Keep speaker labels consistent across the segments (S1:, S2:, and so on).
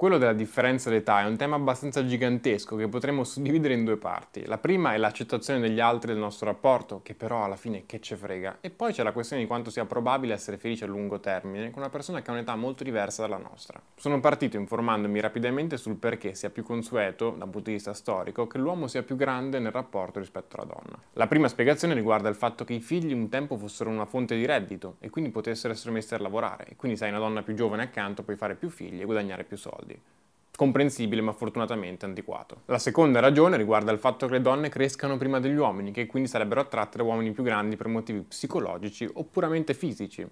S1: Quello della differenza d'età è un tema abbastanza gigantesco che potremmo suddividere in due parti. La prima è l'accettazione degli altri del nostro rapporto, che però alla fine che ce frega. E poi c'è la questione di quanto sia probabile essere felici a lungo termine con una persona che ha un'età molto diversa dalla nostra. Sono partito informandomi rapidamente sul perché sia più consueto, dal punto di vista storico, che l'uomo sia più grande nel rapporto rispetto alla donna. La prima spiegazione riguarda il fatto che i figli un tempo fossero una fonte di reddito e quindi potessero essere messi a lavorare. E quindi se hai una donna più giovane accanto puoi fare più figli e guadagnare più soldi comprensibile ma fortunatamente antiquato. La seconda ragione riguarda il fatto che le donne crescano prima degli uomini, che quindi sarebbero attratte da uomini più grandi per motivi psicologici o puramente fisici.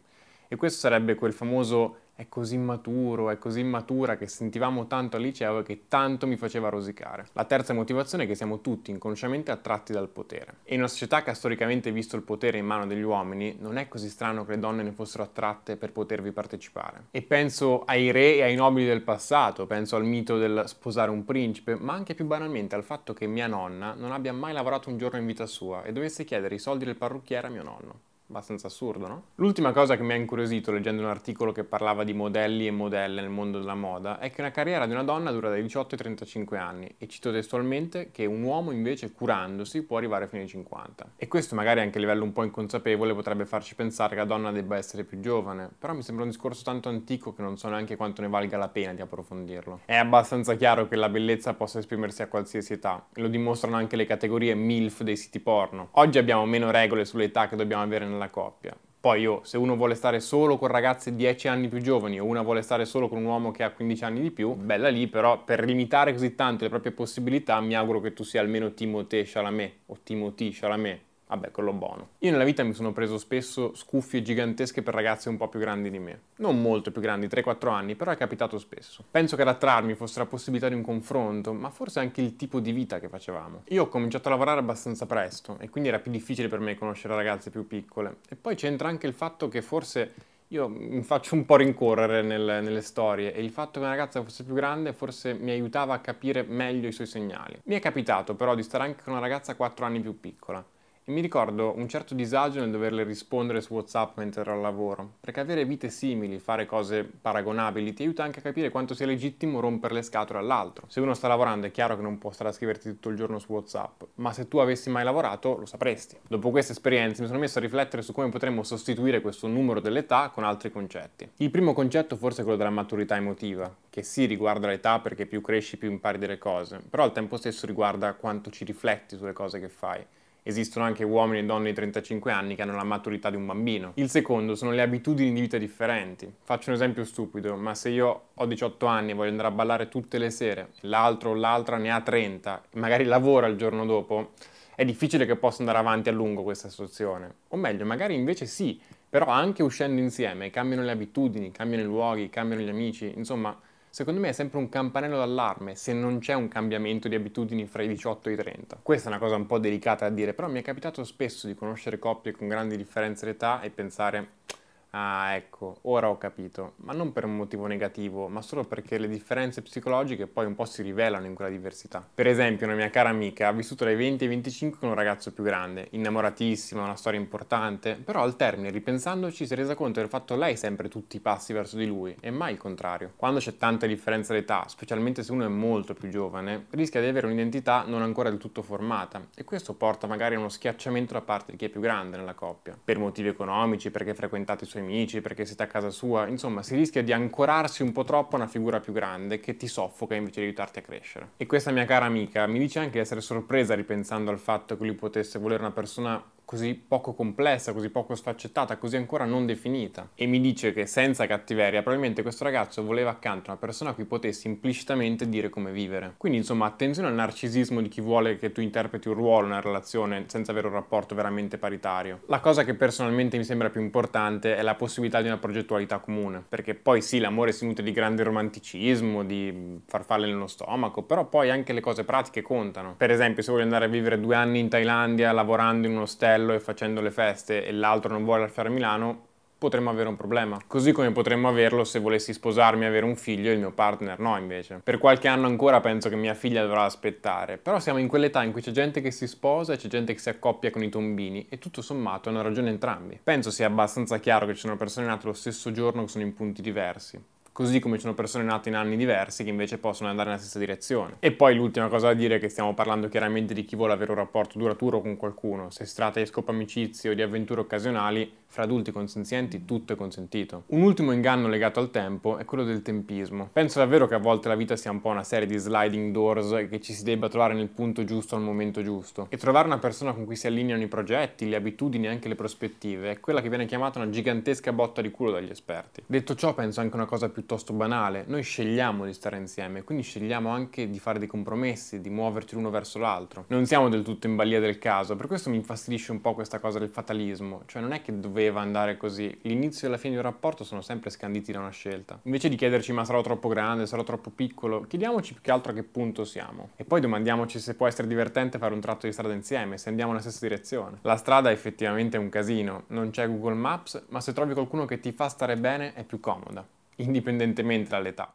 S1: E questo sarebbe quel famoso è così maturo, è così matura che sentivamo tanto al liceo e che tanto mi faceva rosicare. La terza motivazione è che siamo tutti inconsciamente attratti dal potere. E in una società che ha storicamente visto il potere in mano degli uomini, non è così strano che le donne ne fossero attratte per potervi partecipare. E penso ai re e ai nobili del passato, penso al mito del sposare un principe, ma anche più banalmente al fatto che mia nonna non abbia mai lavorato un giorno in vita sua e dovesse chiedere i soldi del parrucchiere a mio nonno. Abbastanza assurdo, no? L'ultima cosa che mi ha incuriosito leggendo un articolo che parlava di modelli e modelle nel mondo della moda è che una carriera di una donna dura dai 18 ai 35 anni e cito testualmente che un uomo invece curandosi può arrivare fino ai 50. E questo magari anche a livello un po' inconsapevole potrebbe farci pensare che la donna debba essere più giovane, però mi sembra un discorso tanto antico che non so neanche quanto ne valga la pena di approfondirlo. È abbastanza chiaro che la bellezza possa esprimersi a qualsiasi età, lo dimostrano anche le categorie MILF dei siti porno. Oggi abbiamo meno regole sull'età che dobbiamo avere nella nella coppia. Poi io, se uno vuole stare solo con ragazze 10 anni più giovani o una vuole stare solo con un uomo che ha 15 anni di più, bella lì, però per limitare così tanto le proprie possibilità mi auguro che tu sia almeno Timothée Chalamet o Timothy Chalamet Vabbè, quello buono. Io nella vita mi sono preso spesso scuffie gigantesche per ragazze un po' più grandi di me. Non molto più grandi, 3-4 anni, però è capitato spesso. Penso che ad attrarmi fosse la possibilità di un confronto, ma forse anche il tipo di vita che facevamo. Io ho cominciato a lavorare abbastanza presto e quindi era più difficile per me conoscere ragazze più piccole. E poi c'entra anche il fatto che forse io mi faccio un po' rincorrere nel, nelle storie e il fatto che una ragazza fosse più grande forse mi aiutava a capire meglio i suoi segnali. Mi è capitato però di stare anche con una ragazza 4 anni più piccola e mi ricordo un certo disagio nel doverle rispondere su WhatsApp mentre ero al lavoro, perché avere vite simili, fare cose paragonabili, ti aiuta anche a capire quanto sia legittimo rompere le scatole all'altro. Se uno sta lavorando è chiaro che non può stare a scriverti tutto il giorno su WhatsApp, ma se tu avessi mai lavorato lo sapresti. Dopo queste esperienze mi sono messo a riflettere su come potremmo sostituire questo numero dell'età con altri concetti. Il primo concetto forse è quello della maturità emotiva, che sì riguarda l'età perché più cresci più impari delle cose, però al tempo stesso riguarda quanto ci rifletti sulle cose che fai esistono anche uomini e donne di 35 anni che hanno la maturità di un bambino. Il secondo sono le abitudini di vita differenti. Faccio un esempio stupido, ma se io ho 18 anni e voglio andare a ballare tutte le sere, l'altro o l'altra ne ha 30 e magari lavora il giorno dopo, è difficile che possa andare avanti a lungo questa situazione. O meglio, magari invece sì, però anche uscendo insieme cambiano le abitudini, cambiano i luoghi, cambiano gli amici, insomma secondo me è sempre un campanello d'allarme se non c'è un cambiamento di abitudini fra i 18 e i 30. Questa è una cosa un po' delicata da dire, però mi è capitato spesso di conoscere coppie con grandi differenze d'età e pensare Ah, ecco, ora ho capito, ma non per un motivo negativo, ma solo perché le differenze psicologiche poi un po' si rivelano in quella diversità. Per esempio, una mia cara amica ha vissuto dai 20 ai 25 con un ragazzo più grande, innamoratissima, una storia importante, però al termine, ripensandoci, si è resa conto del fatto che lei sempre tutti i passi verso di lui e mai il contrario. Quando c'è tanta differenza d'età, specialmente se uno è molto più giovane, rischia di avere un'identità non ancora del tutto formata e questo porta magari a uno schiacciamento da parte di chi è più grande nella coppia, per motivi economici, perché frequentate i suoi amici, perché siete a casa sua, insomma si rischia di ancorarsi un po' troppo a una figura più grande che ti soffoca invece di aiutarti a crescere. E questa mia cara amica mi dice anche di essere sorpresa ripensando al fatto che lui potesse volere una persona così poco complessa, così poco sfaccettata, così ancora non definita. E mi dice che senza cattiveria, probabilmente questo ragazzo voleva accanto una persona a cui potessi implicitamente dire come vivere. Quindi insomma attenzione al narcisismo di chi vuole che tu interpreti un ruolo, una relazione, senza avere un rapporto veramente paritario. La cosa che personalmente mi sembra più importante è la possibilità di una progettualità comune, perché poi sì, l'amore si nutre di grande romanticismo, di farfalle nello stomaco, però poi anche le cose pratiche contano. Per esempio, se voglio andare a vivere due anni in Thailandia lavorando in un ostello e facendo le feste e l'altro non vuole lasciare Milano, potremmo avere un problema. Così come potremmo averlo se volessi sposarmi e avere un figlio e il mio partner no invece. Per qualche anno ancora penso che mia figlia dovrà aspettare, però siamo in quell'età in cui c'è gente che si sposa e c'è gente che si accoppia con i tombini e tutto sommato hanno ragione entrambi. Penso sia abbastanza chiaro che ci sono persone nate lo stesso giorno che sono in punti diversi così come ci sono persone nate in anni diversi che invece possono andare nella stessa direzione. E poi l'ultima cosa da dire è che stiamo parlando chiaramente di chi vuole avere un rapporto duraturo con qualcuno, se si tratta di scopo amicizie o di avventure occasionali, fra adulti consenzienti tutto è consentito. Un ultimo inganno legato al tempo è quello del tempismo. Penso davvero che a volte la vita sia un po' una serie di sliding doors e che ci si debba trovare nel punto giusto al momento giusto. E trovare una persona con cui si allineano i progetti, le abitudini e anche le prospettive è quella che viene chiamata una gigantesca botta di culo dagli esperti. Detto ciò, penso anche una cosa piuttosto banale. Noi scegliamo di stare insieme, quindi scegliamo anche di fare dei compromessi, di muoverci l'uno verso l'altro. Non siamo del tutto in balia del caso, per questo mi infastidisce un po' questa cosa del fatalismo. Cioè non è che dove doveva andare così. L'inizio e la fine di un rapporto sono sempre scanditi da una scelta. Invece di chiederci ma sarò troppo grande, sarò troppo piccolo, chiediamoci più che altro a che punto siamo. E poi domandiamoci se può essere divertente fare un tratto di strada insieme, se andiamo nella stessa direzione. La strada è effettivamente un casino, non c'è Google Maps, ma se trovi qualcuno che ti fa stare bene è più comoda, indipendentemente dall'età.